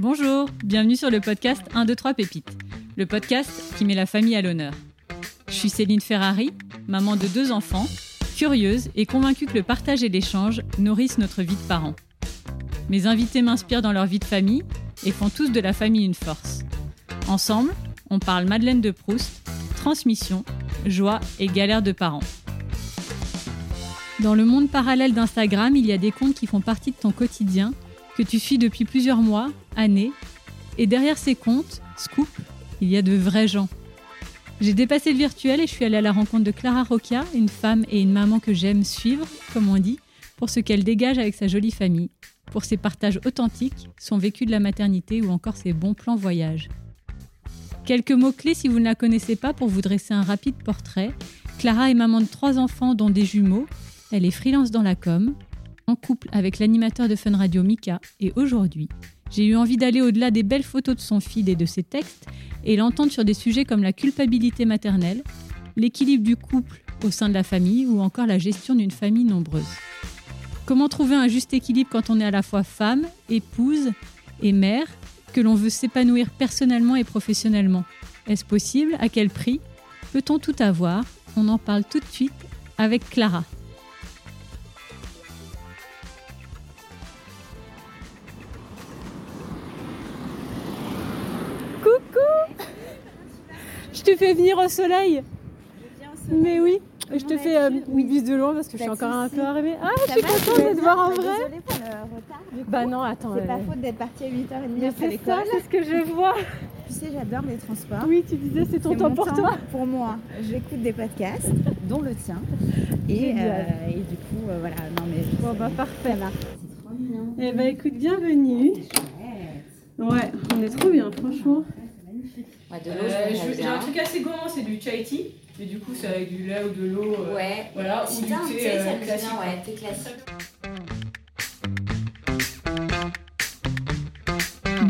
Bonjour, bienvenue sur le podcast 1, 2, 3 Pépites, le podcast qui met la famille à l'honneur. Je suis Céline Ferrari, maman de deux enfants, curieuse et convaincue que le partage et l'échange nourrissent notre vie de parents. Mes invités m'inspirent dans leur vie de famille et font tous de la famille une force. Ensemble, on parle Madeleine de Proust, transmission, joie et galère de parents. Dans le monde parallèle d'Instagram, il y a des comptes qui font partie de ton quotidien, que tu suis depuis plusieurs mois, années, et derrière ces comptes, scoop, il y a de vrais gens. J'ai dépassé le virtuel et je suis allée à la rencontre de Clara Rocca, une femme et une maman que j'aime suivre, comme on dit, pour ce qu'elle dégage avec sa jolie famille, pour ses partages authentiques, son vécu de la maternité ou encore ses bons plans voyage. Quelques mots-clés si vous ne la connaissez pas pour vous dresser un rapide portrait. Clara est maman de trois enfants dont des jumeaux. Elle est freelance dans la com, en couple avec l'animateur de Fun Radio Mika et aujourd'hui, j'ai eu envie d'aller au-delà des belles photos de son feed et de ses textes et l'entendre sur des sujets comme la culpabilité maternelle, l'équilibre du couple au sein de la famille ou encore la gestion d'une famille nombreuse. Comment trouver un juste équilibre quand on est à la fois femme, épouse et mère, que l'on veut s'épanouir personnellement et professionnellement. Est-ce possible? À quel prix? Peut-on tout avoir? On en parle tout de suite avec Clara. Coucou! Je te fais venir au soleil. Mais oui, je te fais euh, une bise de loin parce que je suis encore un peu arrivée. Ah, je suis contente de te voir en vrai. Désolée pour le retard. coup. Bah non, attends. C'est pas euh, faute d'être partie à 8h30 mais après c'est ça, c'est ce que je vois. Tu sais, j'adore les transports. Oui, tu disais c'est ton temps pour temps toi. Pour moi, j'écoute des podcasts, dont le tien. Et, euh, et du coup, euh, voilà. Non, mais Bon bah parfait. va. C'est trop bien. Eh bah écoute, bienvenue. Chouette. Ouais, on est trop bien, franchement. Ouais, de l'eau, Euh, J'ai un truc assez gourmand, c'est du chai tea. Mais du coup, c'est avec du lait ou de l'eau. euh, Ouais. Voilà, ou Si du t'as un thé thé, euh, ça me classique. vient, ouais, thé classique.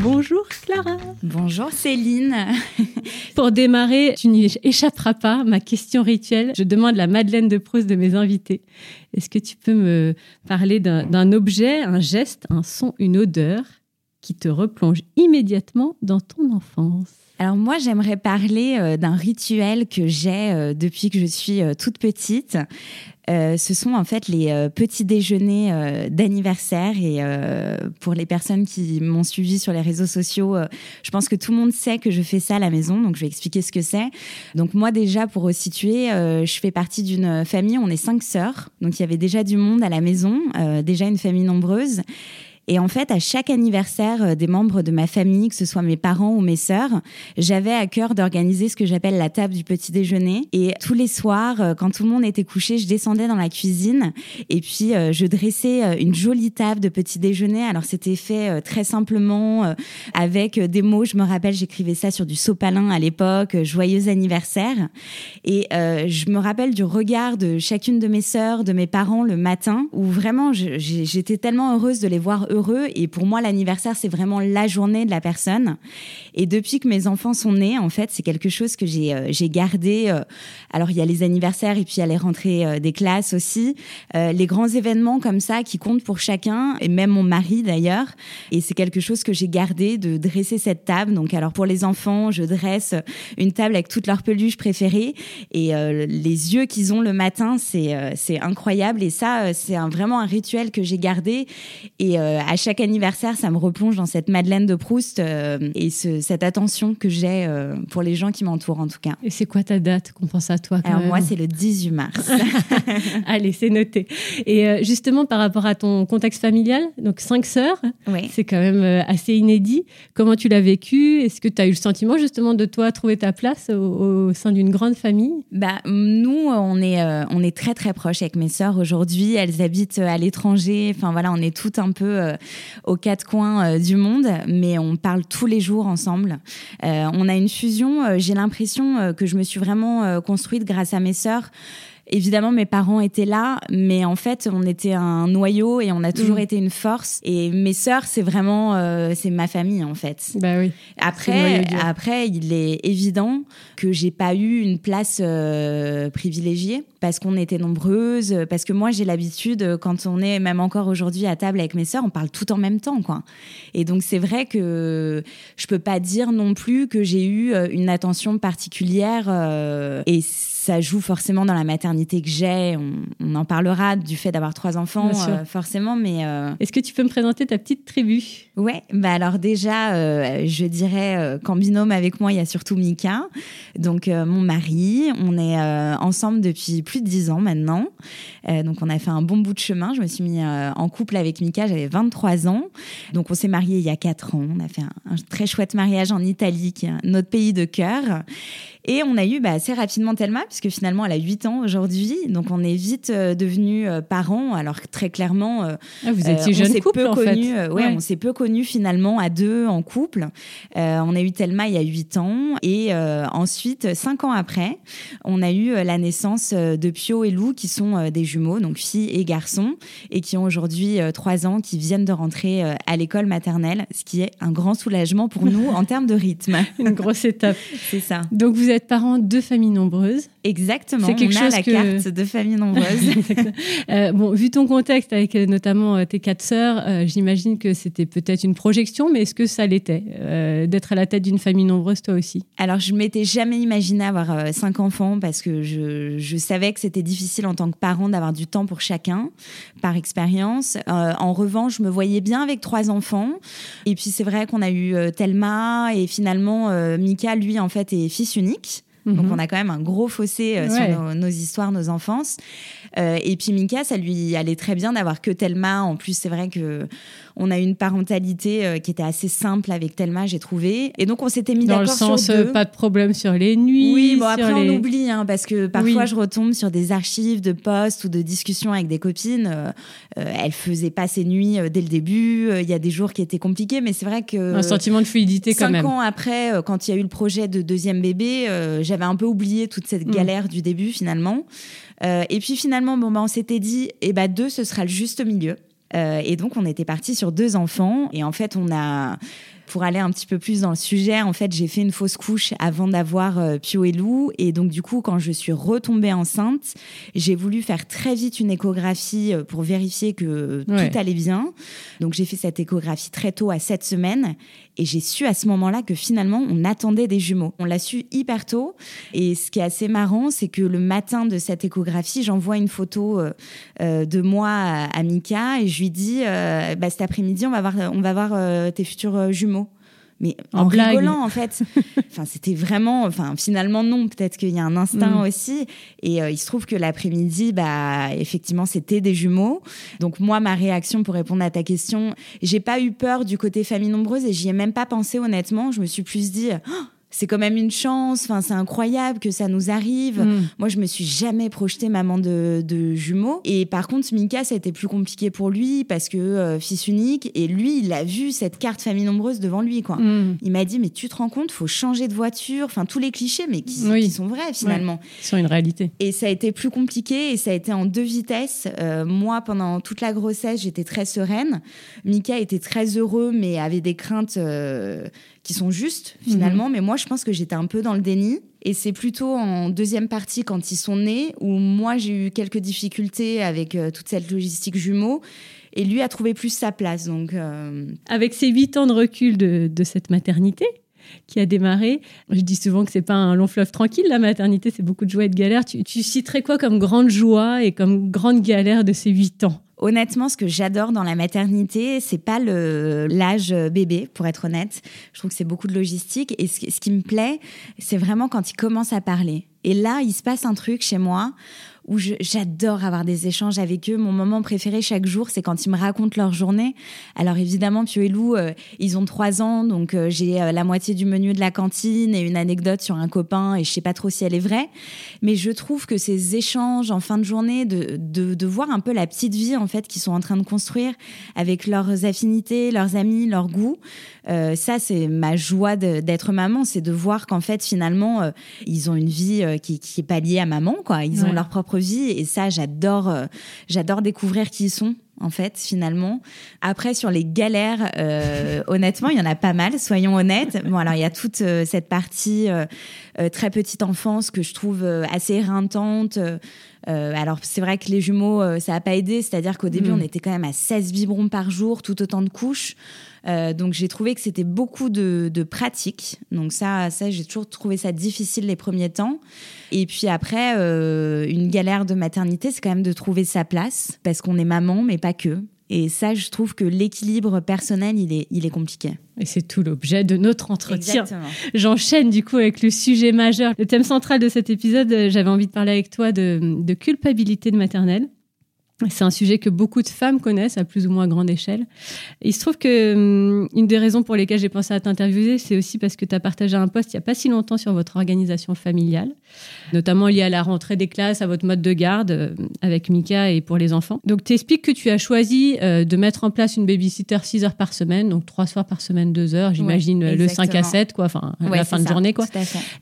Bonjour Clara. Bonjour Céline. Pour démarrer, tu n'y échapperas pas, ma question rituelle. Je demande la Madeleine de Proust de mes invités. Est-ce que tu peux me parler d'un objet, un geste, un son, une odeur qui te replonge immédiatement dans ton enfance? Alors moi, j'aimerais parler euh, d'un rituel que j'ai euh, depuis que je suis euh, toute petite. Ce sont en fait les petits déjeuners d'anniversaire et pour les personnes qui m'ont suivi sur les réseaux sociaux, je pense que tout le monde sait que je fais ça à la maison, donc je vais expliquer ce que c'est. Donc moi déjà pour resituer, je fais partie d'une famille, on est cinq sœurs, donc il y avait déjà du monde à la maison, déjà une famille nombreuse. Et en fait, à chaque anniversaire euh, des membres de ma famille, que ce soit mes parents ou mes sœurs, j'avais à cœur d'organiser ce que j'appelle la table du petit déjeuner. Et tous les soirs, euh, quand tout le monde était couché, je descendais dans la cuisine et puis euh, je dressais une jolie table de petit déjeuner. Alors c'était fait très simplement avec des mots. Je me rappelle, j'écrivais ça sur du sopalin à l'époque, joyeux anniversaire. Et je me rappelle du regard de chacune de mes sœurs, de mes parents le matin, où vraiment j'étais tellement heureuse de les voir heureux. Et pour moi, l'anniversaire, c'est vraiment la journée de la personne. Et depuis que mes enfants sont nés, en fait, c'est quelque chose que j'ai euh, gardé. euh, alors, il y a les anniversaires et puis il y a les rentrées euh, des classes aussi. Les grands événements comme ça qui comptent pour chacun, et même mon mari d'ailleurs. Et c'est quelque chose que j'ai gardé de dresser cette table. Donc, alors pour les enfants, je dresse une table avec toutes leurs peluches préférées. Et les yeux qu'ils ont le matin, c'est incroyable. Et ça, c'est vraiment un rituel que j'ai gardé. Et à chaque anniversaire, ça me replonge dans cette Madeleine de Proust euh, et ce- cette attention que j'ai euh, pour les gens qui m'entourent en tout cas. Et c'est quoi ta date qu'on pense à toi quand Alors même moi, c'est le 18 mars. Allez, c'est noté. Et euh, justement, par rapport à ton contexte familial, donc cinq sœurs, oui. c'est quand même assez inédit. Comment tu l'as vécu? Est-ce que tu as eu le sentiment justement de toi trouver ta place au, au sein d'une grande famille? Bah, nous, on est, euh, on est très très proches avec mes sœurs aujourd'hui. Elles habitent à l'étranger. Enfin voilà, on est toutes un peu euh, aux quatre coins euh, du monde, mais on parle tous les jours ensemble. Euh, on a une fusion. euh, J'ai l'impression euh, que je me suis vraiment euh, construite grâce à mes sœurs. Évidemment, mes parents étaient là, mais en fait, on était un noyau et on a toujours Mm. été une force. Et mes sœurs, c'est vraiment, euh, c'est ma famille en fait. Bah oui. Après, après, il est évident que j'ai pas eu une place euh, privilégiée parce qu'on était nombreuses, parce que moi j'ai l'habitude quand on est même encore aujourd'hui à table avec mes sœurs, on parle tout en même temps, quoi. Et donc c'est vrai que je peux pas dire non plus que j'ai eu euh, une attention particulière euh, et ça joue forcément dans la maternité que j'ai. On, on en parlera du fait d'avoir trois enfants, euh, forcément, mais euh, Est-ce que tu peux me présenter ta petite tribu? Ouais, bah alors déjà, euh, je dirais qu'en binôme avec moi, il y a surtout Mika, donc mon mari. On est ensemble depuis plus de 10 ans maintenant. Donc on a fait un bon bout de chemin. Je me suis mis en couple avec Mika, j'avais 23 ans. Donc on s'est mariés il y a 4 ans. On a fait un, un très chouette mariage en Italie, qui est notre pays de cœur. Et on a eu bah, assez rapidement Thelma, puisque finalement elle a 8 ans aujourd'hui. Donc on est vite euh, devenus euh, parents, alors que très clairement... euh, ah, Vous étiez on jeune s'est couple peu en fait. euh, ouais, Ouais. on s'est peu connus finalement à deux en couple. On a eu Thelma il y a huit ans et ensuite cinq ans après, on a eu la naissance de Pio et Lou qui sont des jumeaux, donc filles et garçons, et qui ont aujourd'hui euh, trois ans, qui viennent de rentrer à l'école maternelle, ce qui est un grand soulagement pour nous en termes de rythme. Une grosse étape. C'est ça. Donc vous êtes parents de familles nombreuses. Exactement. C'est quelque on a chose la que- carte de famille nombreuse. Euh, bon, vu ton contexte avec euh, notamment euh, tes quatre sœurs, euh, j'imagine que c'était peut-être une projection, mais est-ce que ça l'était euh, d'être à la tête d'une famille nombreuse toi aussi? Alors, je m'étais jamais imaginé avoir cinq enfants parce que je, je savais que c'était difficile en tant que parent d'avoir du temps pour chacun, par expérience. En revanche, je me voyais bien avec trois enfants. Et puis, c'est vrai qu'on a eu Thelma et finalement, Mika, lui, en fait, est fils unique. Donc Mhm. on a quand même un gros fossé euh, Ouais. sur nos, nos histoires, nos enfances. Euh, et puis Mika, ça lui allait très bien d'avoir que Thelma. En plus, c'est vrai que on a eu une parentalité euh, qui était assez simple avec Thelma, j'ai trouvé. Et donc on s'était mis Dans le d'accord sens, sur euh, deux. pas de problème sur les nuits. Oui, bon après les- on oublie hein, parce que parfois Oui. je retombe sur des archives de postes ou de discussions avec des copines. Euh, elle faisait pas ses nuits dès le début. Il y a des jours qui étaient compliqués, mais c'est vrai que Un sentiment de fluidité quand Cinq même. ans après, quand il y a eu le projet de deuxième bébé, euh, j'avais un peu oublié toute cette Mm. galère du début finalement. Euh, et puis finalement, bon, bah, on s'était dit, eh ben deux, ce sera le juste milieu. Euh, et donc on était parti sur deux enfants. Et en fait, on a, pour aller un petit peu plus dans le sujet, en fait, j'ai fait une fausse couche avant d'avoir euh, Pio et Lou. Et donc du coup, quand je suis retombée enceinte, j'ai voulu faire très vite une échographie euh, pour vérifier que Ouais. tout allait bien. Donc j'ai fait cette échographie très tôt, à 7 semaines. Et j'ai su à ce moment-là que finalement, on attendait des jumeaux. On l'a su hyper tôt. Et ce qui est assez marrant, c'est que le matin de cette échographie, j'envoie une photo euh, euh, de moi à, à Mika et je lui dis euh, bah, cet après-midi, on va voir, on va voir euh, tes futurs euh, jumeaux. Mais En rigolant, en fait. enfin, c'était vraiment. Enfin, finalement, non. Peut-être qu'il y a un instinct Mm. aussi. Et euh, il se trouve que l'après-midi, bah, effectivement, c'était des jumeaux. Donc, moi, ma réaction pour répondre à ta question, j'ai pas eu peur du côté famille nombreuse et j'y ai même pas pensé honnêtement. Je me suis plus dit, Oh, c'est quand même une chance. Enfin, c'est incroyable que ça nous arrive. Mm. Moi, je me suis jamais projetée maman de, de jumeaux. Et par contre, Mika, ça a été plus compliqué pour lui parce que euh, fils unique. Et lui, il a vu cette carte famille nombreuse devant lui, quoi. Mm. Il m'a dit, mais tu te rends compte, faut changer de voiture. Enfin, tous les clichés, mais qui, Oui. qui sont vrais finalement. Sur une réalité. Et ça a été plus compliqué et ça a été en deux vitesses. Euh, moi, pendant toute la grossesse, j'étais très sereine. Mika était très heureux, mais avait des craintes euh, qui sont justes finalement. Mais moi, je pense que j'étais un peu dans le déni. Et c'est plutôt en deuxième partie, quand ils sont nés, où moi, j'ai eu quelques difficultés avec euh, toute cette logistique jumeaux. Et lui a trouvé plus sa place. Donc, euh, Avec ces huit ans de recul de, de cette maternité qui a démarré, je dis souvent que c'est pas un long fleuve tranquille, la maternité, c'est beaucoup de joie et de galère. Tu, tu citerais quoi comme grande joie et comme grande galère de ces huit ans? Honnêtement, ce que j'adore dans la maternité, c'est pas l'âge bébé, pour être honnête. Je trouve que c'est beaucoup de logistique. Et ce, qui- ce qui me plaît, c'est vraiment quand ils commencent à parler. Et là, il se passe un truc chez moi où j'adore avoir des échanges avec eux. Mon moment préféré chaque jour, c'est quand ils me racontent leur journée. Alors évidemment, Pio et Lou, euh, ils ont trois ans, donc euh, j'ai euh, la moitié du menu de la cantine et une anecdote sur un copain, et je sais pas trop si elle est vraie. Mais je trouve que ces échanges en fin de journée, de, de, de voir un peu la petite vie en fait qu'ils sont en train de construire avec leurs affinités, leurs amis, leurs goûts, ça c'est ma joie d'être maman, c'est de voir qu'en fait finalement ils ont une vie qui, qui est pas liée à maman, quoi. Ils ont leur propre vie et ça, j'adore, euh, j'adore découvrir qui ils sont. En fait, finalement. Après, sur les galères, euh, honnêtement, il y en a pas mal, soyons honnêtes. Bon, alors, il y a toute euh, cette partie euh, très petite enfance que je trouve assez éreintante. Alors, c'est vrai que les jumeaux, ça a pas aidé. C'est-à-dire qu'au début, Mhm. on était quand même à 16 biberons par jour, tout autant de couches. Donc j'ai trouvé que c'était beaucoup de, de pratique. Donc ça, ça j'ai toujours trouvé ça difficile les premiers temps. Et puis après, une galère de maternité, c'est quand même de trouver sa place parce qu'on est maman, mais pas que. Et ça, je trouve que l'équilibre personnel, il est, il est compliqué. Et c'est tout l'objet de notre entretien. J'enchaîne du coup avec le sujet majeur. Le thème central de cet épisode, euh, j'avais envie de parler avec toi de, de culpabilité de maternelle. C'est un sujet que beaucoup de femmes connaissent à plus ou moins grande échelle. Et il se trouve que hum, une des raisons pour lesquelles j'ai pensé à t'interviewer, c'est aussi parce que tu as partagé un post il n'y a pas si longtemps sur votre organisation familiale, notamment lié à la rentrée des classes, à votre mode de garde euh, avec Mika et pour les enfants. Donc tu expliques que tu as choisi euh, de mettre en place une babysitter 6 heures par semaine, donc 3 soirs par semaine, 2 heures, j'imagine Ouais, le 5 à exactement. 7, quoi, enfin Ouais, la fin de ça, journée. quoi.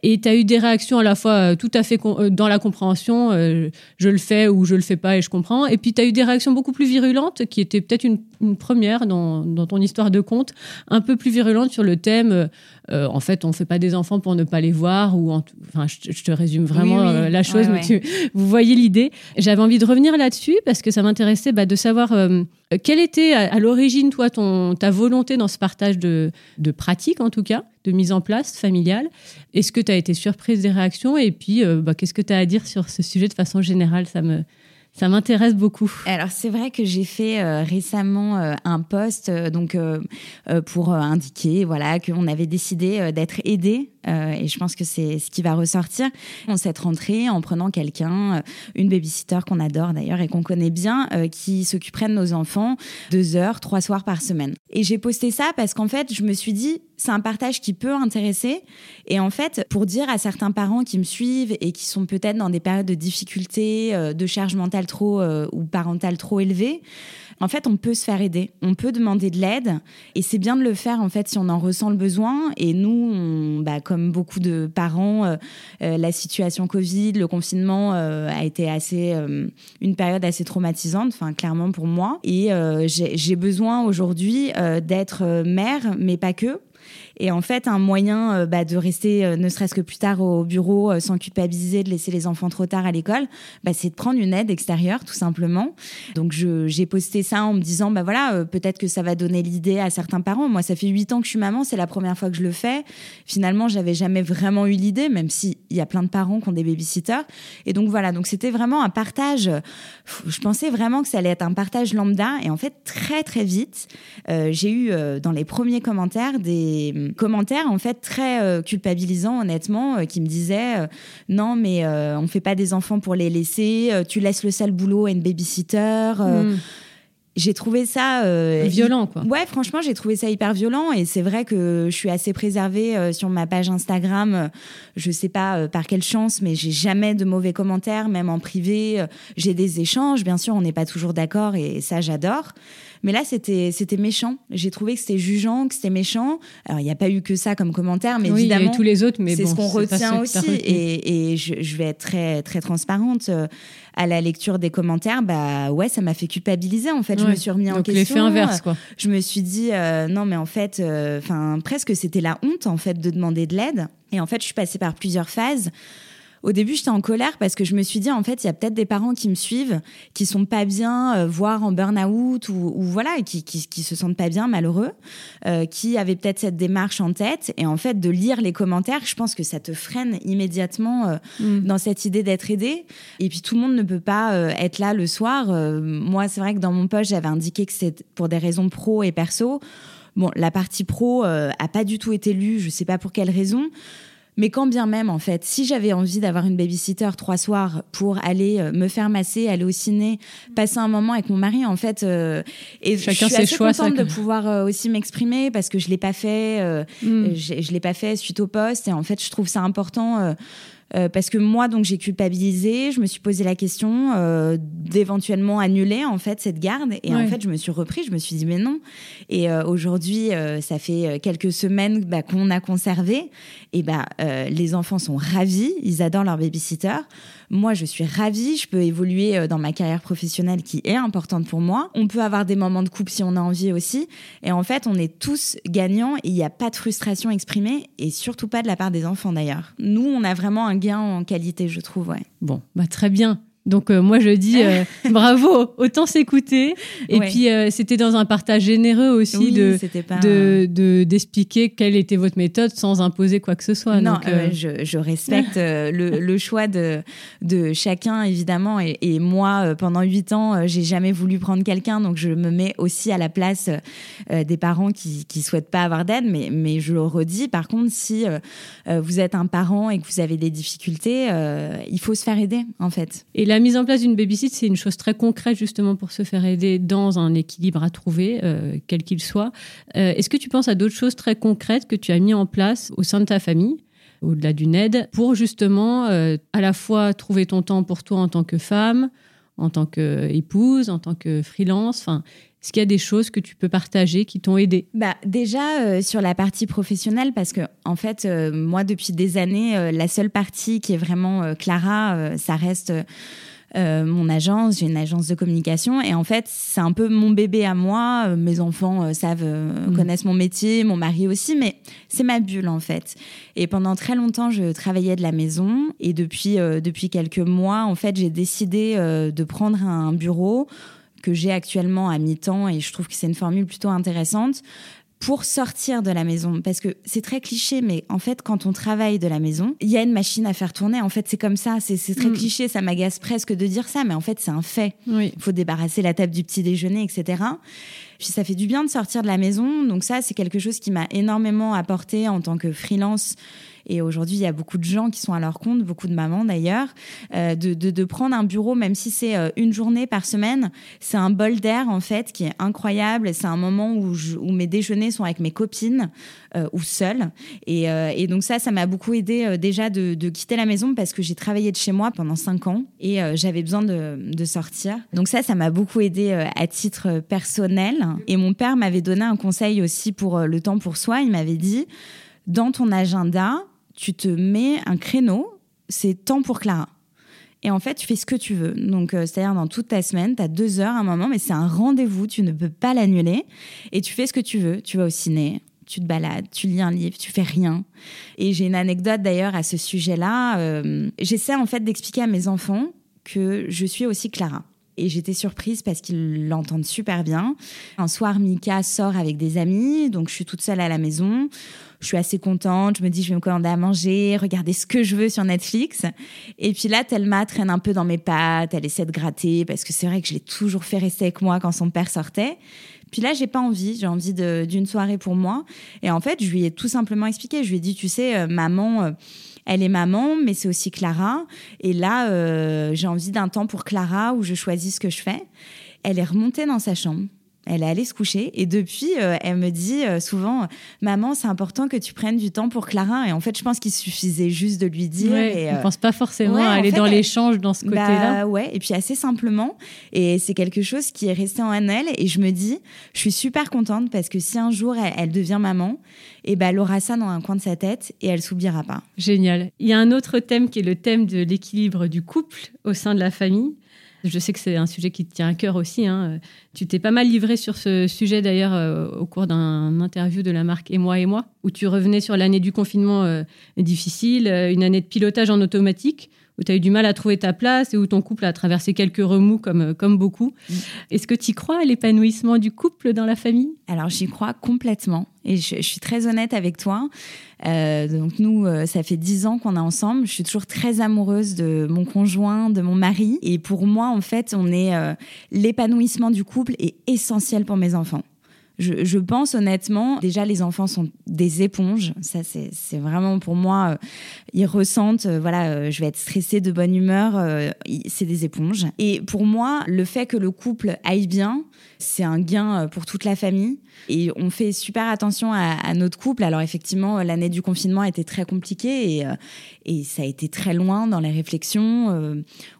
Et tu as eu des réactions à la fois euh, tout à fait dans la compréhension, euh, je le fais ou je le fais pas et je comprends. Et puis tu as eu des réactions beaucoup plus virulentes, qui étaient peut-être une, une première dans, dans ton histoire de conte, un peu plus virulente sur le thème, euh, en fait, on fait pas des enfants pour ne pas les voir, ou en enfin, je, te- je te résume vraiment Oui, oui. euh, la chose, Ouais, mais tu- vous voyez l'idée. J'avais envie de revenir là-dessus parce que ça m'intéressait bah, de savoir euh, quelle était à, à l'origine, toi, ton, ta volonté dans ce partage de, de pratique, en tout cas, de mise en place familiale. Est-ce que tu as été surprise des réactions Et puis, euh, bah, qu'est-ce que tu as à dire sur ce sujet de façon générale? Ça me, ça m'intéresse beaucoup. Alors c'est vrai que j'ai fait euh, récemment euh, un post euh, donc pour indiquer voilà qu'on avait décidé d'être aidé et je pense que c'est ce qui va ressortir en cette rentrée en prenant quelqu'un, une babysitter qu'on adore d'ailleurs et qu'on connaît bien, qui s'occuperait de nos enfants deux heures, trois soirs par semaine. Et j'ai posté ça parce qu'en fait je me suis dit c'est un partage qui peut intéresser et en fait pour dire à certains parents qui me suivent et qui sont peut-être dans des périodes de difficultés, euh, de charge mentale trop euh, ou parentale trop élevée, en fait, on peut se faire aider, on peut demander de l'aide, et c'est bien de le faire en fait si on en ressent le besoin. Et nous, bah, comme beaucoup de parents, euh, euh, la situation Covid, le confinement a été assez une période assez traumatisante, enfin clairement pour moi. Et j'ai besoin aujourd'hui d'être mère, mais pas que. Et en fait, un moyen euh, bah, de rester, euh, ne serait-ce que plus tard au bureau, euh, sans culpabiliser de laisser les enfants trop tard à l'école, bah, c'est de prendre une aide extérieure, tout simplement. Donc, j'ai posté ça en me disant, bah voilà, peut-être que ça va donner l'idée à certains parents. Moi, ça fait huit ans que je suis maman, c'est la première fois que je le fais. Finalement, j'avais jamais vraiment eu l'idée, même s'il y a plein de parents qui ont des babysitters. Et donc, voilà, donc c'était vraiment un partage. Je pensais vraiment que ça allait être un partage lambda. Et en fait, très, très vite, j'ai eu dans les premiers commentaires des commentaires en fait très euh, culpabilisants honnêtement euh, qui me disaient euh, non mais on fait pas des enfants pour les laisser tu laisses le sale boulot à une babysitter Mmh. j'ai trouvé ça euh, Violent, quoi. Ouais, franchement, j'ai trouvé ça hyper violent et c'est vrai que je suis assez préservée euh, sur ma page Instagram. Je sais pas euh, par quelle chance, mais j'ai jamais de mauvais commentaires, même en privé. J'ai des échanges, bien sûr, on n'est pas toujours d'accord et ça, j'adore. Mais là, c'était c'était méchant. J'ai trouvé que c'était jugeant, que c'était méchant. Alors, il n'y a pas eu que ça comme commentaire, mais oui, il y a eu évidemment, tous les autres, mais c'est bon, ce qu'on retient aussi. Et, et je, je vais être très, très transparente. euh, À la lecture des commentaires, bah ouais, ça m'a fait culpabiliser. En fait, je me suis remis en question. l'effet inverse, quoi. Je me suis dit, euh, non, mais en fait, enfin, presque c'était la honte, en fait, de demander de l'aide. Et en fait, je suis passée par plusieurs phases. Au début, j'étais en colère parce que je me suis dit, en fait, il y a peut-être des parents qui me suivent, qui sont pas bien, euh, voire en burn-out, ou, ou voilà, qui, qui, qui se sentent pas bien, malheureux, euh, qui avaient peut-être cette démarche en tête. Et en fait, de lire les commentaires, je pense que ça te freine immédiatement euh, Mm. dans cette idée d'être aidé. Et puis, tout le monde ne peut pas être là le soir. Moi, c'est vrai que dans mon poste, j'avais indiqué que c'est pour des raisons pro et perso. Bon, la partie pro euh, a pas du tout été lue, je sais pas pour quelle raison. Mais quand bien même, en fait, si j'avais envie d'avoir une babysitter trois soirs pour aller euh, me faire masser, aller au ciné, passer un moment avec mon mari, en fait, euh, et Chacun je suis ses assez choix, contente ça, de pouvoir euh, aussi m'exprimer parce que je l'ai pas fait, euh, Mm. je, je l'ai pas fait suite au poste et en fait, je trouve ça important. Euh, parce que moi, donc, j'ai culpabilisé. Je me suis posé la question euh, d'éventuellement annuler en fait cette garde. Et en fait, je me suis repris. Je me suis dit mais non. Et euh, aujourd'hui, ça fait quelques semaines bah, qu'on a conservé. Et bah, les enfants sont ravis. Ils adorent leur babysitter. Moi, je suis ravie. Je peux évoluer dans ma carrière professionnelle qui est importante pour moi. On peut avoir des moments de couple si on a envie aussi. Et en fait, on est tous gagnants. Et il n'y a pas de frustration exprimée et surtout pas de la part des enfants d'ailleurs. Nous, on a vraiment un gain en qualité, je trouve. Bon, bah très bien. Donc euh, moi je dis euh, bravo, autant s'écouter. Et puis euh, c'était dans un partage généreux aussi de, de, d'expliquer quelle était votre méthode sans imposer quoi que ce soit. Non, je, je, respecte le, le, choix de, de chacun évidemment. Et, et moi pendant huit ans j'ai jamais voulu prendre quelqu'un, donc je me mets aussi à la place des parents qui qui souhaitent pas avoir d'aide. Mais mais je le redis. Par contre, si vous êtes un parent et que vous avez des difficultés, il faut se faire aider en fait. Et la mise en place d'une babysit, c'est une chose très concrète justement pour se faire aider dans un équilibre à trouver, euh, quel qu'il soit. Euh, est-ce que tu penses à d'autres choses très concrètes que tu as mis en place au sein de ta famille au-delà d'une aide, pour justement euh, à la fois trouver ton temps pour toi en tant que femme, en tant qu'épouse, en tant que freelance. Est-ce qu'il y a des choses que tu peux partager qui t'ont aidé? Bah, Déjà, euh, sur la partie professionnelle, parce que, en fait, euh, moi, depuis des années, euh, la seule partie qui est vraiment Clara, ça reste. mon agence, j'ai une agence de communication et en fait c'est un peu mon bébé à moi. Mes enfants savent, mmh. connaissent mon métier, mon mari aussi, mais c'est ma bulle en fait. Et pendant très longtemps je travaillais de la maison et depuis depuis quelques mois en fait j'ai décidé de prendre un bureau que j'ai actuellement à mi-temps et je trouve que c'est une formule plutôt intéressante pour sortir de la maison. Parce que c'est très cliché, mais en fait, quand on travaille de la maison, il y a une machine à faire tourner. En fait, c'est comme ça. C'est très mm. cliché. Ça m'agace presque de dire ça, mais en fait, c'est un fait. Il faut débarrasser la table du petit déjeuner, etc. Puis ça fait du bien de sortir de la maison. Donc ça, c'est quelque chose qui m'a énormément apporté en tant que freelance et aujourd'hui, il y a beaucoup de gens qui sont à leur compte, beaucoup de mamans d'ailleurs, euh, de, prendre un bureau, même si c'est euh, une journée par semaine, c'est un bol d'air en fait qui est incroyable. C'est un moment où, mes déjeuners sont avec mes copines euh, ou seules. Et, donc ça, ça m'a beaucoup aidé déjà de, quitter la maison parce que j'ai travaillé de chez moi pendant cinq ans et j'avais besoin de, sortir. Donc ça, ça m'a beaucoup aidé à titre personnel. Et mon père m'avait donné un conseil aussi pour le temps pour soi. Il m'avait dit, dans ton agenda, tu te mets un créneau, c'est temps pour Clara. Et en fait, tu fais ce que tu veux. Donc, euh, c'est-à-dire dans toute ta semaine, tu as deux heures, un moment, mais c'est un rendez-vous, tu ne peux pas l'annuler. Et tu fais ce que tu veux. Tu vas au ciné, tu te balades, tu lis un livre, tu fais rien. Et j'ai une anecdote d'ailleurs à ce sujet-là. Euh, j'essaie en fait d'expliquer à mes enfants que je suis aussi Clara. Et j'étais surprise parce qu'ils l'entendent super bien. Un soir, Mika sort avec des amis, donc je suis toute seule à la maison je suis assez contente. Je me dis, je vais me commander à manger, regarder ce que je veux sur Netflix. Et puis là, Thelma traîne un peu dans mes pattes. Elle essaie de gratter parce que c'est vrai que je l'ai toujours fait rester avec moi quand son père sortait. Puis là, j'ai pas envie. J'ai envie d'une soirée pour moi. Et en fait, je lui ai tout simplement expliqué. Je lui ai dit, tu sais, euh, maman. Euh, elle est maman, mais c'est aussi Clara. Et là, euh, j'ai envie d'un temps pour Clara où je choisis ce que je fais. Elle est remontée dans sa chambre. Elle est allée se coucher et depuis, euh, elle me dit euh, souvent Maman, c'est important que tu prennes du temps pour Clara. Et en fait, je pense qu'il suffisait juste de lui dire. Ouais, et, ne euh, pense pas forcément à aller dans l'échange dans ce bah, côté-là. ouais, et puis assez simplement. Et c'est quelque chose qui est resté en elle. Et je me dis Je suis super contente parce que si un jour elle, devient maman, et eh ben, elle aura ça dans un coin de sa tête et elle s'oubliera pas. Génial. Il y a un autre thème qui est le thème de l'équilibre du couple au sein de la famille. Je sais que c'est un sujet qui te tient à cœur aussi. Hein. Tu t'es pas mal livré sur ce sujet d'ailleurs euh, au cours d'un interview de la marque Et moi et moi, où tu revenais sur l'année du confinement euh, difficile, euh, une année de pilotage en automatique, où tu as eu du mal à trouver ta place et où ton couple a traversé quelques remous comme, comme beaucoup. Mm. Est-ce que tu crois à l'épanouissement du couple dans la famille? Alors j'y crois complètement et je, suis très honnête avec toi. Euh, donc nous, euh, ça fait dix ans qu'on est ensemble. Je suis toujours très amoureuse de mon conjoint, de mon mari. Et pour moi, en fait, on est euh, l'épanouissement du couple est essentiel pour mes enfants Je, je, pense honnêtement, déjà les enfants sont des éponges. Ça, c'est vraiment pour moi, euh, ils ressentent, euh, voilà, euh, je vais être stressée, de bonne humeur, c'est des éponges. Et pour moi, le fait que le couple aille bien, c'est un gain pour toute la famille. Et on fait super attention à, à notre couple. Alors effectivement, l'année du confinement a été très compliquée et, et ça a été très loin dans les réflexions.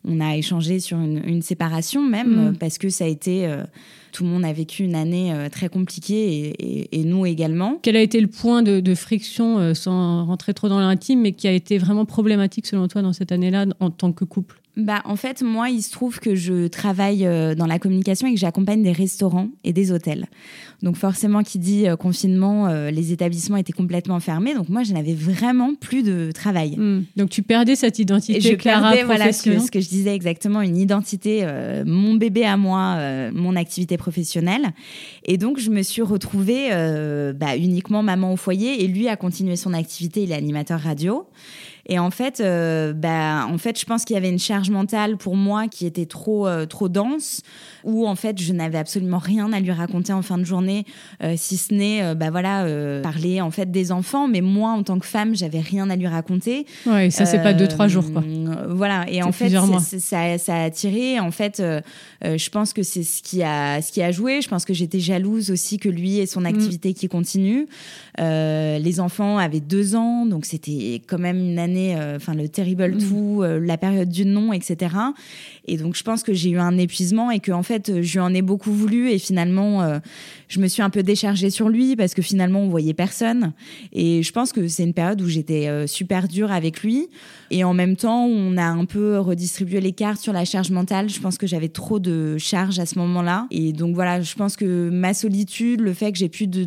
on a échangé sur une, une séparation même, mmh. parce que ça a été tout le monde a vécu une année euh, très compliquée et, nous également. Quel a été le point de, friction, euh, sans rentrer trop dans l'intime, mais qui a été vraiment problématique selon toi dans cette année-là en tant que couple? Bah, en fait, moi, il se trouve que je travaille euh, dans la communication et que j'accompagne des restaurants et des hôtels. Donc forcément, qui dit euh, confinement, euh, les établissements étaient complètement fermés. Donc moi, je n'avais vraiment plus de travail. Hmm. Donc tu perdais cette identité et je Clara perdais, voilà ce que, ce que, je disais exactement, une identité, mon bébé à moi, mon activité professionnelle. Et donc je me suis retrouvée bah, uniquement maman au foyer et lui a continué son activité. Il est animateur radio. Et en fait, euh, bah, en fait, je pense qu'il y avait une charge mentale pour moi qui était trop, euh, trop dense, où en fait, je n'avais absolument rien à lui raconter en fin de journée, euh, si ce n'est, bah voilà, parler en fait des enfants. Mais moi, en tant que femme, j'avais rien à lui raconter. Ouais, ça c'est pas deux trois jours quoi. Voilà. Et en fait, ça, ça a attiré. En fait, je pense que c'est ce qui a, ce qui a joué. Je pense que j'étais jalouse aussi que lui ait son mm. activité qui continue. les enfants avaient deux ans, donc c'était quand même une année euh, enfin le terrible mm. tout, euh, la période du non, etc. Et donc je pense que j'ai eu un épuisement et que en fait je lui en ai beaucoup voulu et finalement euh, je me suis un peu déchargée sur lui parce que finalement on voyait personne. Et je pense que c'est une période où j'étais super dure avec lui et en même temps on a un peu redistribué les cartes sur la charge mentale. Je pense que j'avais trop de charge à ce moment-là et donc voilà, je pense que ma solitude, le fait que j'ai plus de,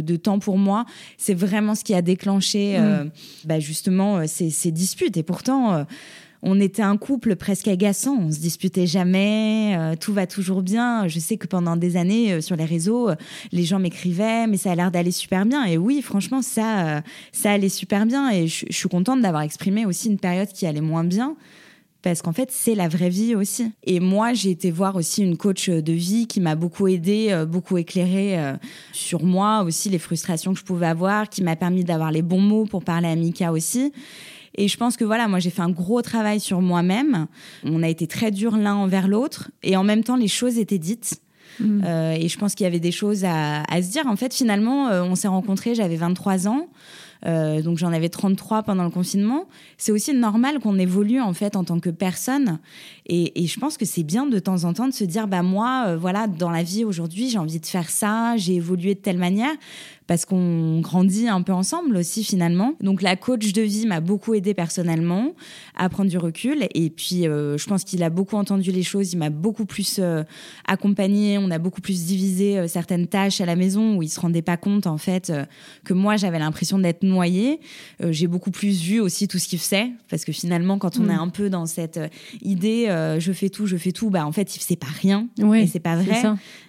de, temps pour moi, c'est vraiment ce qui a déclenché mm. bah justement ces ces disputes. Et pourtant, euh, on était un couple presque agaçant. On se disputait jamais. Euh, tout va toujours bien. Je sais que pendant des années, euh, sur les réseaux, les gens m'écrivaient, mais ça a l'air d'aller super bien. Et oui, franchement, ça, ça allait super bien. Et je, suis contente d'avoir exprimé aussi une période qui allait moins bien parce qu'en fait, c'est la vraie vie aussi. Et moi, j'ai été voir aussi une coach de vie qui m'a beaucoup aidé, beaucoup éclairé sur moi aussi, les frustrations que je pouvais avoir, qui m'a permis d'avoir les bons mots pour parler à Mika aussi. Et je pense que voilà, moi j'ai fait un gros travail sur moi-même. On a été très durs l'un envers l'autre et en même temps les choses étaient dites. Mm. Euh, et je pense qu'il y avait des choses à, à, se dire. En fait, finalement, euh, on s'est rencontrés, j'avais 23 ans. Euh, donc j'en avais 33 pendant le confinement. C'est aussi normal qu'on évolue en fait en tant que personne. Et, et je pense que c'est bien de temps en temps de se dire, bah moi, euh, voilà, dans la vie aujourd'hui, j'ai envie de faire ça, j'ai évolué de telle manière parce qu'on grandit un peu ensemble aussi finalement. Donc la coach de vie m'a beaucoup aidé personnellement à prendre du recul et puis euh, je pense qu'il a beaucoup entendu les choses, il m'a beaucoup plus euh, accompagné, on a beaucoup plus divisé euh, certaines tâches à la maison où il se rendait pas compte en fait que moi j'avais l'impression d'être noyée. J'ai beaucoup plus vu aussi tout ce qu'il faisait parce que finalement quand on mm. est un peu dans cette idée je fais tout, je fais tout, bah en fait il faisait pas rien et c'est pas vrai.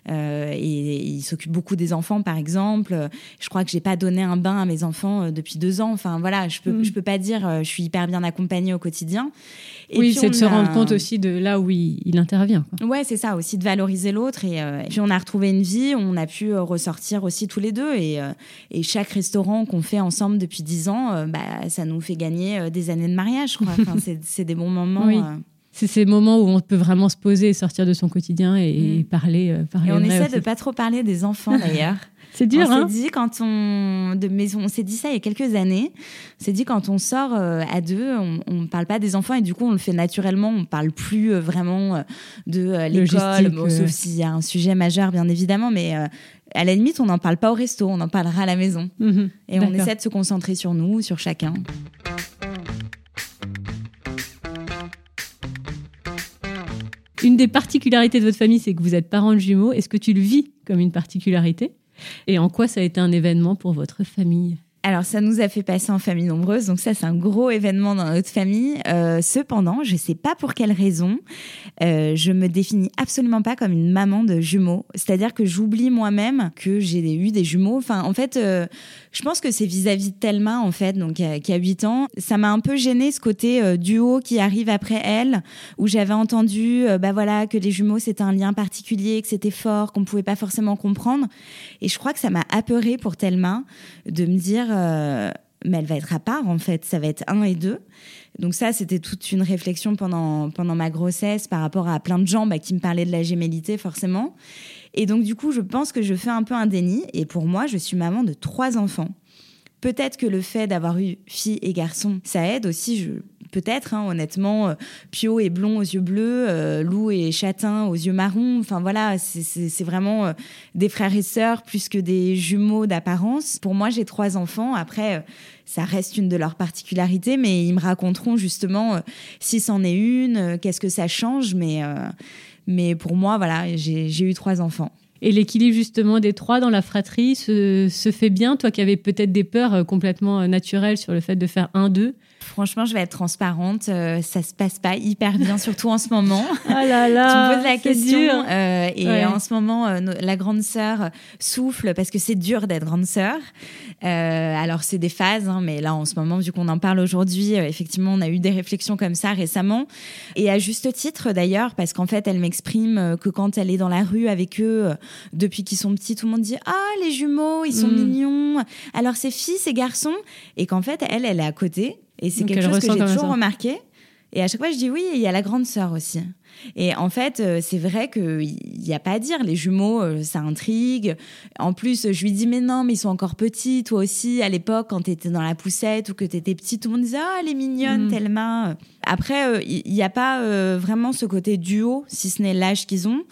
et il s'occupe beaucoup des enfants par exemple je crois que j'ai pas donné un bain à mes enfants euh, depuis deux ans. Enfin voilà, je peux mm. je peux pas dire euh, je suis hyper bien accompagnée au quotidien. Et oui, c'est de se rendre compte aussi de là où il, intervient. Quoi. Ouais, c'est ça aussi de valoriser l'autre et, euh, puis on a retrouvé une vie, on a pu ressortir aussi tous les deux et, et chaque restaurant qu'on fait ensemble depuis dix ans, bah ça nous fait gagner des années de mariage. Je crois. Enfin, c'est des bons moments. Oui. C'est ces moments où on peut vraiment se poser, sortir de son quotidien et, mm. parler, parler. Et on essaie de pas trop parler des enfants d'ailleurs. C'est dur, on hein s'est dit quand on de maison, on s'est dit ça il y a quelques années. On s'est dit quand on sort euh, à deux, on, ne parle pas des enfants et du coup on le fait naturellement. On parle plus euh, vraiment euh, de l'école, bon, sauf s'il y a un sujet majeur bien évidemment, mais à la limite on n'en parle pas au resto, on en parlera à la maison. Mhm. et on essaie de se concentrer sur nous, sur chacun. Une des particularités de votre famille, c'est que vous êtes parents de jumeaux. Est-ce que tu le vis comme une particularité? Et en quoi ça a été un événement pour votre famille? Alors, ça nous a fait passer en famille nombreuse, donc ça, c'est un gros événement dans notre famille. Euh, cependant, je sais pas pour quelle raison, euh, je me définis absolument pas comme une maman de jumeaux. C'est-à-dire que j'oublie moi-même que j'ai eu des jumeaux. Enfin, en fait, euh, je pense que c'est vis-à-vis de Thelma, en fait, donc qui a, 8 ans. Ça m'a un peu gêné ce côté euh, duo qui arrive après elle, où j'avais entendu, euh, bah voilà, que les jumeaux c'était un lien particulier, que c'était fort, qu'on pouvait pas forcément comprendre. Et je crois que ça m'a apeuré pour Thelma de me dire mais elle va être à part en fait, ça va être un et deux. Donc ça, c'était toute une réflexion pendant, pendant ma grossesse par rapport à plein de gens bah, qui me parlaient de la gémellité forcément. Et donc du coup, je pense que je fais un peu un déni. Et pour moi, je suis maman de trois enfants. Peut-être que le fait d'avoir eu fille et garçon, ça aide aussi. Je, peut-être, hein, honnêtement, euh, Pio est blond aux yeux bleus, euh, Lou est châtain aux yeux marrons. Enfin voilà, c'est vraiment euh, des frères et sœurs plus que des jumeaux d'apparence. Pour moi, j'ai trois enfants. Après, ça reste une de leurs particularités, mais ils me raconteront justement si c'en est une, qu'est-ce que ça change. Mais, mais pour moi, voilà, j'ai eu trois enfants. Et l'équilibre justement des trois dans la fratrie se, se fait bien, toi qui avais peut-être des peurs complètement naturelles sur le fait de faire un, deux? Franchement, je vais être transparente. Euh, ça se passe pas hyper bien, surtout en ce moment. Ah là là, tu me poses la question. Euh, et en ce moment, euh, la grande sœur souffle parce que c'est dur d'être grande sœur. alors c'est des phases, hein, mais là en ce moment, vu qu'on en parle aujourd'hui, effectivement, on a eu des réflexions comme ça récemment. Et à juste titre d'ailleurs, parce qu'en fait, elle m'exprime que quand elle est dans la rue avec eux, depuis qu'ils sont petits, tout le monde dit ah les jumeaux, ils sont mm. mignons. Alors c'est filles, c'est garçons, et qu'en fait, elle, elle est à côté et c'est quelque chose que j'ai toujours remarqué. Et à chaque fois, je dis oui, il y a la grande sœur aussi. Et en fait, euh, c'est vrai qu'il n'y a pas à dire. Les jumeaux, euh, ça intrigue. En plus, je lui dis, mais non, mais ils sont encore petits. Toi aussi, à l'époque, quand tu étais dans la poussette ou que tu étais petite, tout le monde disait, ah, elle est mignonne, mm. tellement. Après, euh, il n'y a pas vraiment ce côté duo, si ce n'est l'âge qu'ils ont.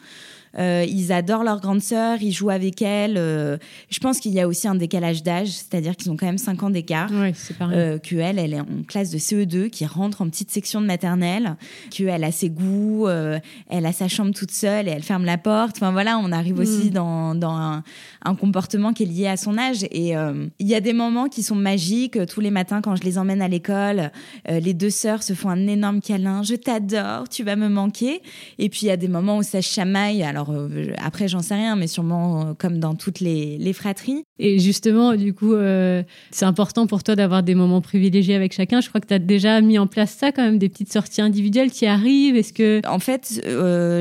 Euh, ils adorent leur grande sœur, ils jouent avec elle. Euh, je pense qu'il y a aussi un décalage d'âge, c'est-à-dire qu'ils ont quand même 5 ans d'écart. Oui, c'est pareil. Euh, qu'elle, elle est en classe de CE2, qui rentre en petite section de maternelle, qu'elle a ses goûts, elle a sa chambre toute seule et elle ferme la porte. Enfin voilà, on arrive mm. aussi dans, dans un, un, comportement qui est lié à son âge. Et il y a des moments qui sont magiques. Tous les matins, quand je les emmène à l'école, les deux sœurs se font un énorme câlin. Je t'adore, tu vas me manquer. Et puis il y a des moments où ça chamaille. Alors alors euh, après, j'en sais rien, mais sûrement euh, comme dans toutes les, fratries. Et justement, du coup, euh, c'est important pour toi d'avoir des moments privilégiés avec chacun. Je crois que tu as déjà mis en place ça quand même, des petites sorties individuelles qui arrivent. Est-ce que... En fait,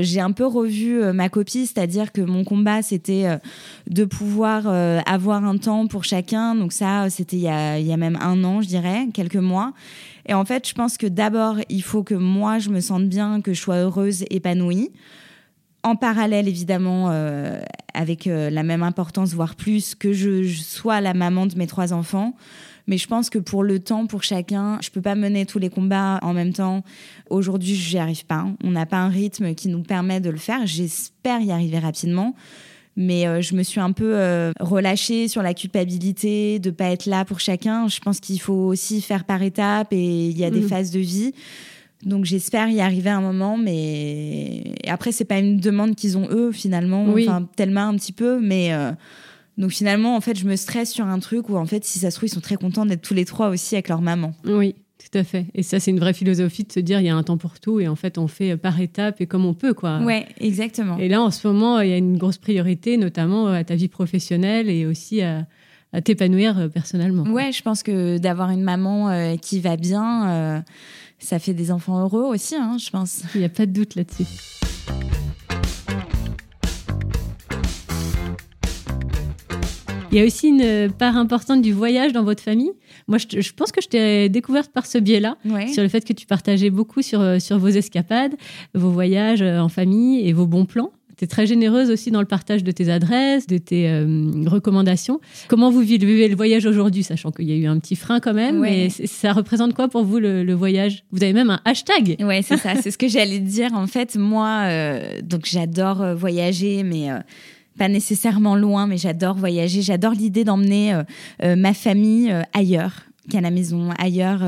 j'ai un peu revu ma copie, c'est-à-dire que mon combat, c'était de pouvoir avoir un temps pour chacun. Donc ça, c'était il, il y a même un an, je dirais, quelques mois. Et en fait, je pense que d'abord, il faut que moi, je me sente bien, que je sois heureuse, épanouie en parallèle, évidemment, euh, avec euh, la même importance, voire plus, que je, sois la maman de mes trois enfants. Mais je pense que pour le temps, pour chacun, je peux pas mener tous les combats en même temps. Aujourd'hui, je n'y arrive pas. On n'a pas un rythme qui nous permet de le faire. J'espère y arriver rapidement. Mais euh, je me suis un peu relâchée sur la culpabilité de pas être là pour chacun. Je pense qu'il faut aussi faire par étapes et il y a des mmh. phases de vie. Donc j'espère y arriver à un moment, mais après c'est pas une demande qu'ils ont eux finalement, enfin tellement un petit peu, mais euh, donc finalement en fait je me stresse sur un truc où en fait si ça se trouve ils sont très contents d'être tous les trois aussi avec leur maman. Oui. Tout à fait. Et ça, c'est une vraie philosophie de se dire il y a un temps pour tout et en fait, on fait par étapes et comme on peut. quoi. Ouais, exactement. Et là, en ce moment, il y a une grosse priorité, notamment à ta vie professionnelle et aussi à, t'épanouir euh, personnellement. Ouais, je pense que d'avoir une maman euh, qui va bien, ça fait des enfants heureux aussi, hein, je pense. Il n'y a pas de doute là-dessus. Il y a aussi une part importante du voyage dans votre famille. Moi, je, pense que je t'ai découverte par ce biais-là, sur le fait que tu partageais beaucoup sur, sur vos escapades, vos voyages en famille et vos bons plans. Tu es très généreuse aussi dans le partage de tes adresses, de tes euh, recommandations. Comment vous vivez le voyage aujourd'hui, sachant qu'il y a eu un petit frein quand même, mais ça représente quoi pour vous le, voyage? Vous avez même un hashtag. Oui, c'est ça, c'est ce que j'allais dire. En fait, moi, euh, donc j'adore euh, voyager, mais pas nécessairement loin, mais j'adore voyager. J'adore l'idée d'emmener ma famille ailleurs qu'à la maison, ailleurs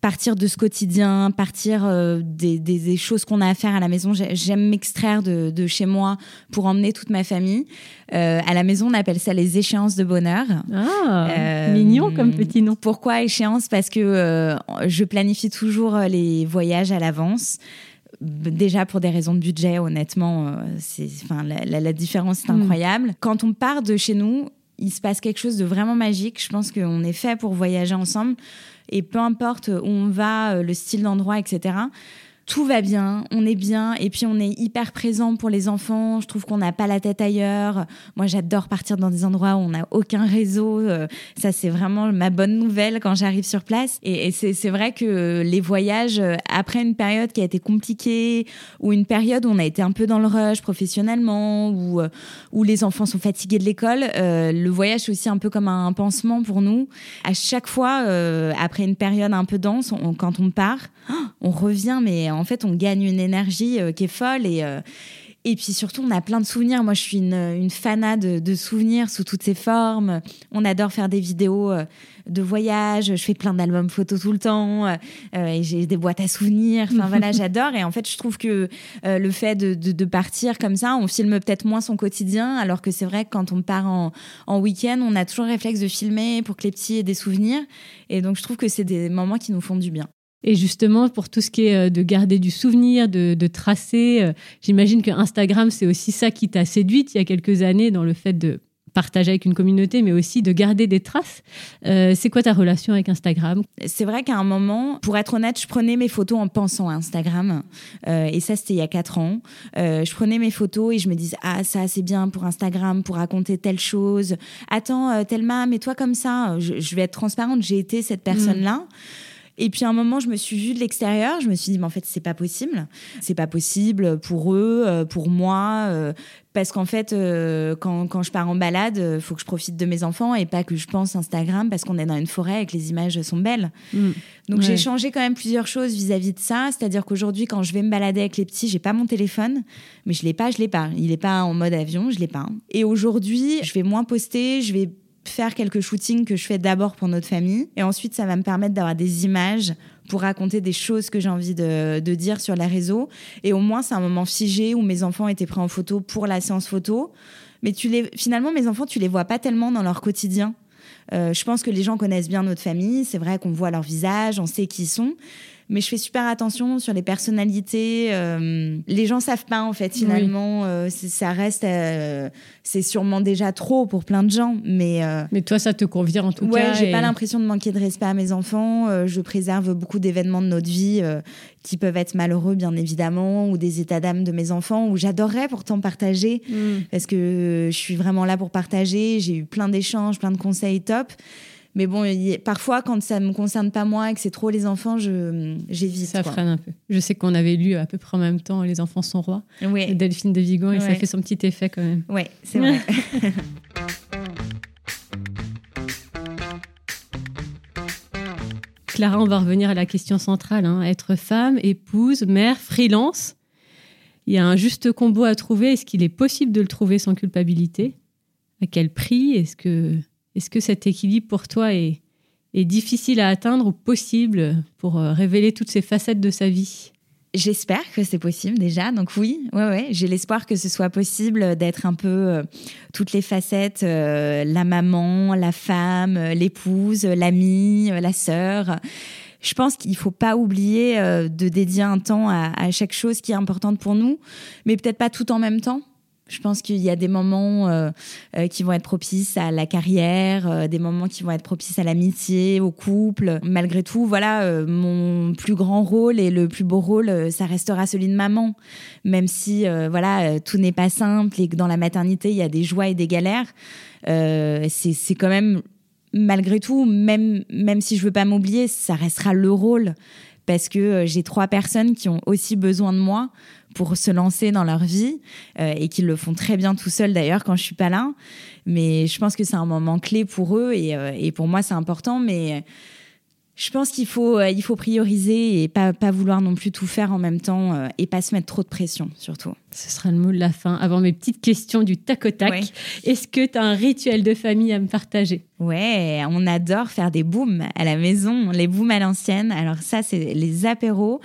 partir de ce quotidien, partir euh, des, des, choses qu'on a à faire à la maison. J'aime m'extraire de, de, chez moi pour emmener toute ma famille. Euh, à la maison, on appelle ça les échéances de bonheur. Ah, euh, mignon comme petit nom. Pourquoi échéance? Parce que je planifie toujours les voyages à l'avance déjà pour des raisons de budget, honnêtement, c'est, enfin, la, la, différence est hmm. incroyable. Quand on part de chez nous, il se passe quelque chose de vraiment magique. Je pense qu'on est fait pour voyager ensemble. Et peu importe où on va, euh, le style d'endroit, etc tout va bien, on est bien, et puis on est hyper présent pour les enfants. Je trouve qu'on n'a pas la tête ailleurs. Moi, j'adore partir dans des endroits où on n'a aucun réseau. Euh, ça, c'est vraiment ma bonne nouvelle quand j'arrive sur place. Et, c'est vrai que les voyages, euh, après une période qui a été compliquée, ou une période où on a été un peu dans le rush professionnellement, ou euh, où les enfants sont fatigués de l'école, le voyage, c'est aussi un peu comme un pansement pour nous. À chaque fois, après une période un peu dense, quand on part, on revient, mais en fait, on gagne une énergie euh, qui est folle et euh, et puis surtout, on a plein de souvenirs. Moi, je suis une, une fanade de, souvenirs sous toutes ces formes. On adore faire des vidéos euh, de voyage. Je fais plein d'albums photos tout le temps. et j'ai des boîtes à souvenirs. Enfin voilà, j'adore. Et en fait, je trouve que le fait de, de, partir comme ça, on filme peut-être moins son quotidien. Alors que c'est vrai que quand on part en, en week-end, on a toujours le réflexe de filmer pour que les petits aient des souvenirs. Et donc, je trouve que c'est des moments qui nous font du bien. Et justement, pour tout ce qui est euh, de garder du souvenir, de, tracer, euh, j'imagine que Instagram, c'est aussi ça qui t'a séduite il y a quelques années dans le fait de partager avec une communauté, mais aussi de garder des traces. Euh, c'est quoi ta relation avec Instagram? C'est vrai qu'à un moment, pour être honnête, je prenais mes photos en pensant à Instagram. et ça, c'était il y a quatre ans. je prenais mes photos et je me disais, ah, ça, c'est bien pour Instagram, pour raconter telle chose. Attends, Thelma, mais toi comme ça, je, vais être transparente, j'ai été cette personne-là. Et puis à un moment, je me suis vue de l'extérieur, je me suis dit, mais en fait, c'est pas possible. C'est pas possible pour eux, euh, pour moi. Euh, parce qu'en fait, euh, quand, quand, je pars en balade, il faut que je profite de mes enfants et pas que je pense Instagram parce qu'on est dans une forêt et que les images sont belles. Mm. Donc j'ai changé quand même plusieurs choses vis-à-vis de ça. C'est-à-dire qu'aujourd'hui, quand je vais me balader avec les petits, j'ai pas mon téléphone, mais je l'ai pas, je l'ai pas. Il est pas en mode avion, je l'ai pas. Et aujourd'hui, je vais moins poster, je vais faire quelques shootings que je fais d'abord pour notre famille. Et ensuite, ça va me permettre d'avoir des images pour raconter des choses que j'ai envie de, dire sur les réseaux. Et au moins, c'est un moment figé où mes enfants étaient pris en photo pour la séance photo. Mais tu les, finalement, mes enfants, tu les vois pas tellement dans leur quotidien. Euh, je pense que les gens connaissent bien notre famille. C'est vrai qu'on voit leur visage, on sait qui ils sont mais je fais super attention sur les personnalités. Euh, les gens savent pas en fait finalement. Euh, ça reste, euh, c'est sûrement déjà trop pour plein de gens, mais. mais toi, ça te convient en tout ouais, cas. j'ai pas l'impression de manquer de respect à mes enfants. je préserve beaucoup d'événements de notre vie qui peuvent être malheureux, bien évidemment, ou des états d'âme de mes enfants, où j'adorerais pourtant partager, mm. parce que je suis vraiment là pour partager. J'ai eu plein d'échanges, plein de conseils top. Mais bon, parfois, quand ça ne me concerne pas moi et que c'est trop les enfants, j'évite. Ça freine un peu. Je sais qu'on avait lu à peu près en même temps Les enfants sont rois oui. Delphine de Vigan et ça fait son petit effet quand même. Oui, c'est vrai. Clara, on va revenir à la question centrale. Hein. Être femme, épouse, mère, freelance. Il y a un juste combo à trouver. Est-ce qu'il est possible de le trouver sans culpabilité? À quel prix? Est-ce que est-ce que cet équilibre pour toi est, difficile à atteindre ou possible pour euh, révéler toutes ces facettes de sa vie? J'espère que c'est possible déjà. Donc oui, j'ai l'espoir que ce soit possible d'être un peu euh, toutes les facettes, euh, la maman, la femme, l'épouse, l'amie, la sœur. Je pense qu'il faut pas oublier de dédier un temps à, chaque chose qui est importante pour nous, mais peut-être pas tout en même temps. Je pense qu'il y a des moments euh, euh, qui vont être propices à la carrière, euh, des moments qui vont être propices à l'amitié, au couple. Malgré tout, voilà, mon plus grand rôle et le plus beau rôle, ça restera celui de maman. Même si, voilà, tout n'est pas simple et que dans la maternité, il y a des joies et des galères. c'est quand même, malgré tout, même, même si je veux pas m'oublier, ça restera le rôle parce que j'ai trois personnes qui ont aussi besoin de moi pour se lancer dans leur vie euh, et qu'ils le font très bien tout seuls d'ailleurs quand je suis pas là. Mais je pense que c'est un moment clé pour eux et, euh, pour moi c'est important. Mais Je pense qu'il faut, euh, prioriser et pas, pas vouloir non plus tout faire en même temps euh, et pas se mettre trop de pression, surtout. Ce sera le mot de la fin. Avant mes petites questions du tac au tac, Ouais. est-ce que tu as un rituel de famille à me partager? Ouais, on adore faire des booms à la maison, les booms à l'ancienne. Alors ça, c'est les apéros.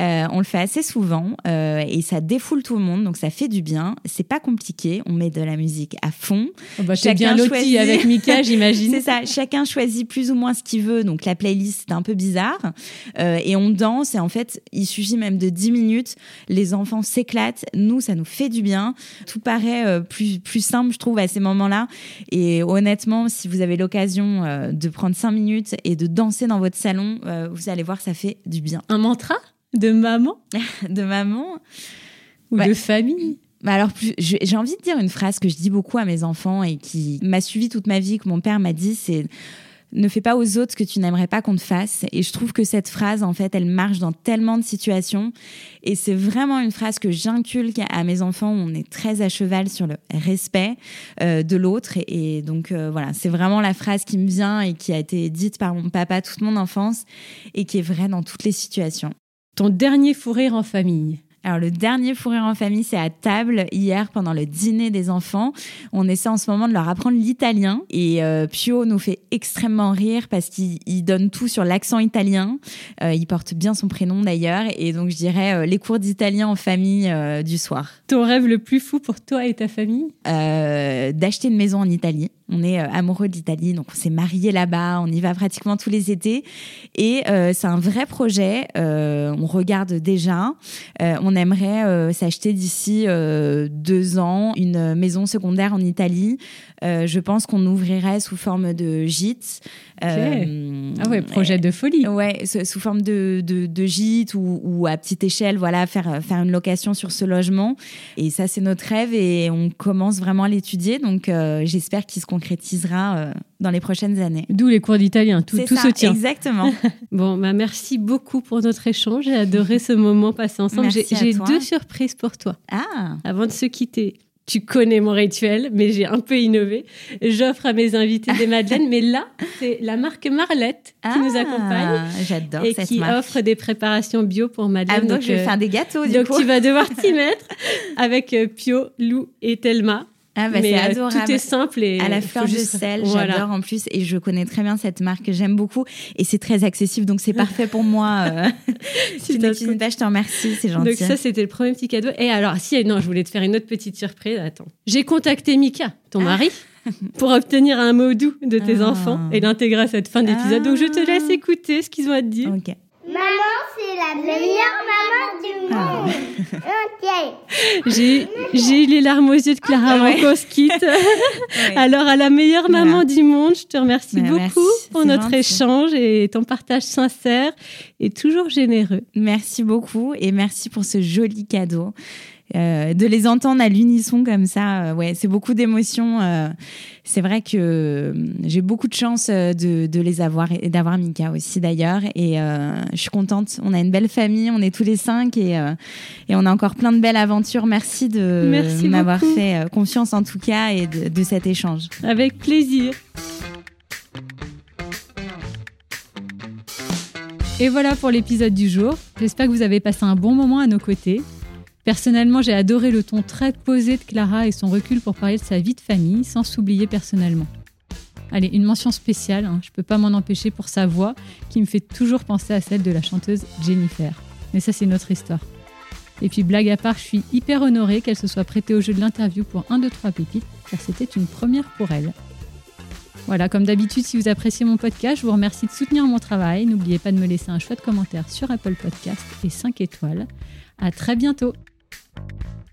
Euh, on le fait assez souvent euh, et ça défoule tout le monde, donc ça fait du bien. C'est pas compliqué. On met de la musique à fond. oh bah, Chacun bien loti choisit. avec Mika, j'imagine. C'est ça. Chacun choisit plus ou moins ce qu'il veut. Donc la playlist c'est un peu bizarre Euh, et on danse. Et en fait, il suffit même de 10 minutes. Les enfants s'éclatent. Nous, ça nous fait du bien. Tout paraît euh, plus plus simple, je trouve, à ces moments-là. Et honnêtement, si vous avez l'occasion euh, de prendre 5 minutes et de danser dans votre salon, euh, vous allez voir, ça fait du bien. Un mantra de maman? De maman? ou Ouais. de famille? Bah alors, j'ai envie de dire une phrase que je dis beaucoup à mes enfants et qui m'a suivi toute ma vie, que mon père m'a dit, c'est ne fais pas aux autres ce que tu n'aimerais pas qu'on te fasse. Et je trouve que cette phrase, en fait, elle marche dans tellement de situations. Et c'est vraiment une phrase que j'inculque à mes enfants. On est très à cheval sur le respect euh, de l'autre. Et, donc, euh, voilà, c'est vraiment la phrase qui me vient et qui a été dite par mon papa toute mon enfance et qui est vraie dans toutes les situations. Ton dernier fou rire en famille Alors le dernier fou rire en famille, c'est à table hier pendant le dîner des enfants. On essaie en ce moment de leur apprendre l'italien et euh, Pio nous fait extrêmement rire parce qu'il il donne tout sur l'accent italien. Euh, il porte bien son prénom d'ailleurs et donc je dirais euh, les cours d'italien en famille du soir. Ton rêve le plus fou pour toi et ta famille? D'acheter une maison en Italie. On est euh, amoureux de l'Italie, donc on s'est mariés là-bas, on y va pratiquement tous les étés. Et euh, c'est un vrai projet, euh, on regarde déjà. On aimerait s'acheter d'ici deux ans une maison secondaire en Italie. Je pense qu'on ouvrirait sous forme de gîte. Euh, Ah ouais, projet de folie. Ouais, sous forme de, de, de gîte ou, ou à petite échelle, voilà, faire, faire une location sur ce logement. Et ça, c'est notre rêve et on commence vraiment à l'étudier. Donc, euh, j'espère qu'il se concrétisera euh, dans les prochaines années. D'où les cours d'italien, tout, tout ça, se tient. Exactement. Bon, bah merci beaucoup pour notre échange. J'ai adoré ce moment passé ensemble. J'ai deux surprises pour toi. Ah, Avant de se quitter, tu connais mon rituel, mais j'ai un peu innové. J'offre à mes invités des madeleines, mais là, c'est la marque Marlette qui nous Ah, accompagne J'adore et cette qui marque. offre des préparations bio pour Ah, madeleine. donc, je vais euh, faire des gâteaux, du donc coup. tu vas devoir t'y mettre avec euh, Pio, Lou et Thelma. Ah, bah, c'est euh, adorable. tout est simple et à la fleur de juste- sel, Voilà. j'adore en plus et je connais très bien cette marque, j'aime beaucoup et c'est très accessible donc c'est parfait pour moi. Euh, si tu top. ne cuisines pas, je te remercie, c'est gentil. Donc ça, c'était le premier petit cadeau. Et alors, si, non, je voulais te faire une autre petite surprise. Attends. J'ai contacté Mika, ton mari, pour obtenir un mot doux de tes Ah. enfants et l'intégrer à cette fin d'épisode. Donc je te Ah. laisse écouter ce qu'ils ont à te dire. Ok. Maman, c'est la meilleure maman du Ah. monde. entier. J'ai j'ai eu les larmes aux yeux de Clara Ah avant ouais. qu'on se quitte. Ouais. Alors, à la meilleure Voilà. maman du monde, je te remercie Bah, beaucoup merci, pour c'est notre gentil. échange et ton partage sincère et toujours généreux. Merci beaucoup et merci pour ce joli cadeau. Euh, de les entendre à l'unisson comme ça, euh, ouais, c'est beaucoup d'émotions. euh, c'est vrai que j'ai beaucoup de chance de, de les avoir et d'avoir Mika aussi d'ailleurs. Et je suis contente. On a une belle famille, on est tous les cinq et, et on a encore plein de belles aventures. Merci de Merci m'avoir beaucoup. fait confiance en tout cas et de, de cet échange. Avec plaisir. Et voilà pour l'épisode du jour. J'espère que vous avez passé un bon moment à nos côtés. Personnellement, j'ai adoré le ton très posé de Clara et son recul pour parler de sa vie de famille sans s'oublier personnellement. Allez, une mention spéciale, hein, je peux pas m'en empêcher pour sa voix qui me fait toujours penser à celle de la chanteuse Jennifer. Mais ça, c'est notre histoire. Et puis, blague à part, je suis hyper honorée qu'elle se soit prêtée au jeu de l'interview pour 1, 2, 3 pépites, car c'était une première pour elle. Voilà, comme d'habitude, si vous appréciez mon podcast, je vous remercie de soutenir mon travail. N'oubliez pas de me laisser un chouette commentaire sur Apple Podcast et 5 étoiles. À très bientôt! you